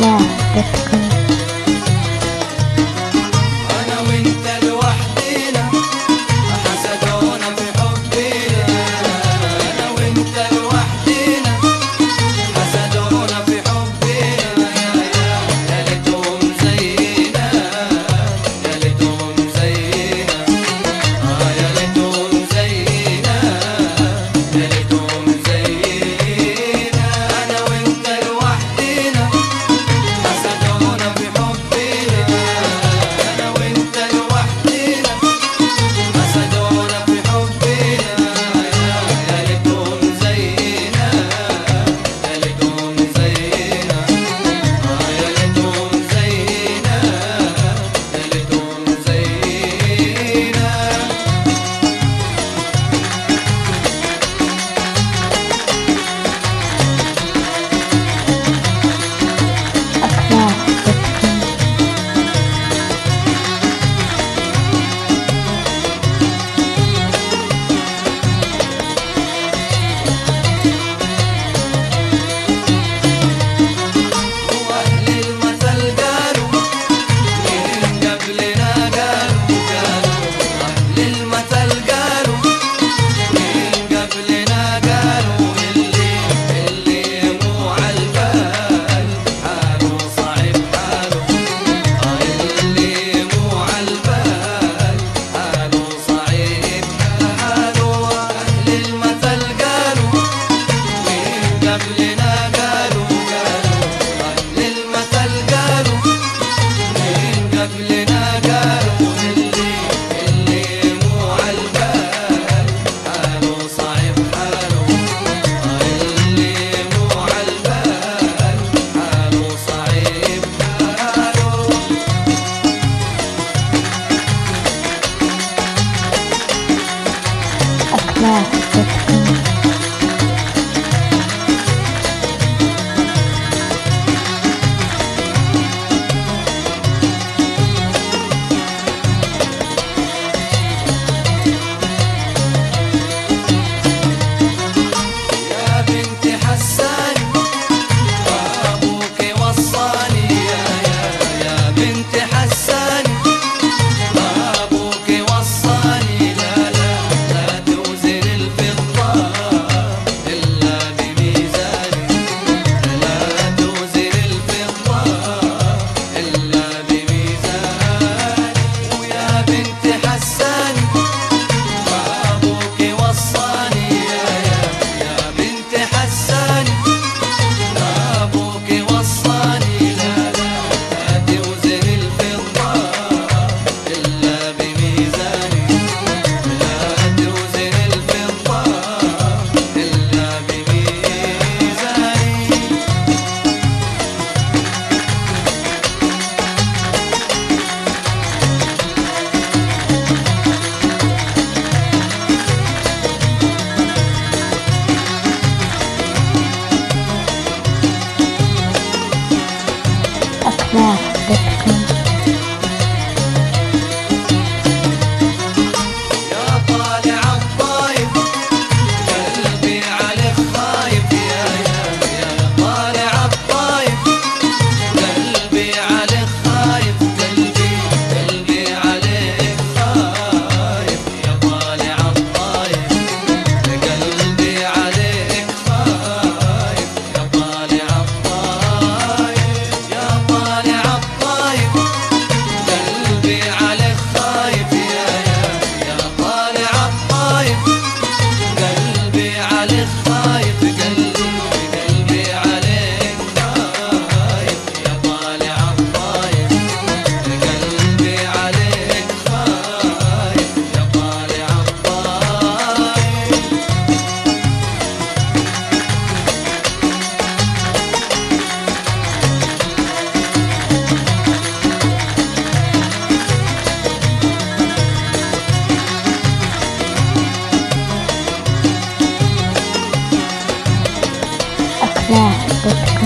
妈 两个。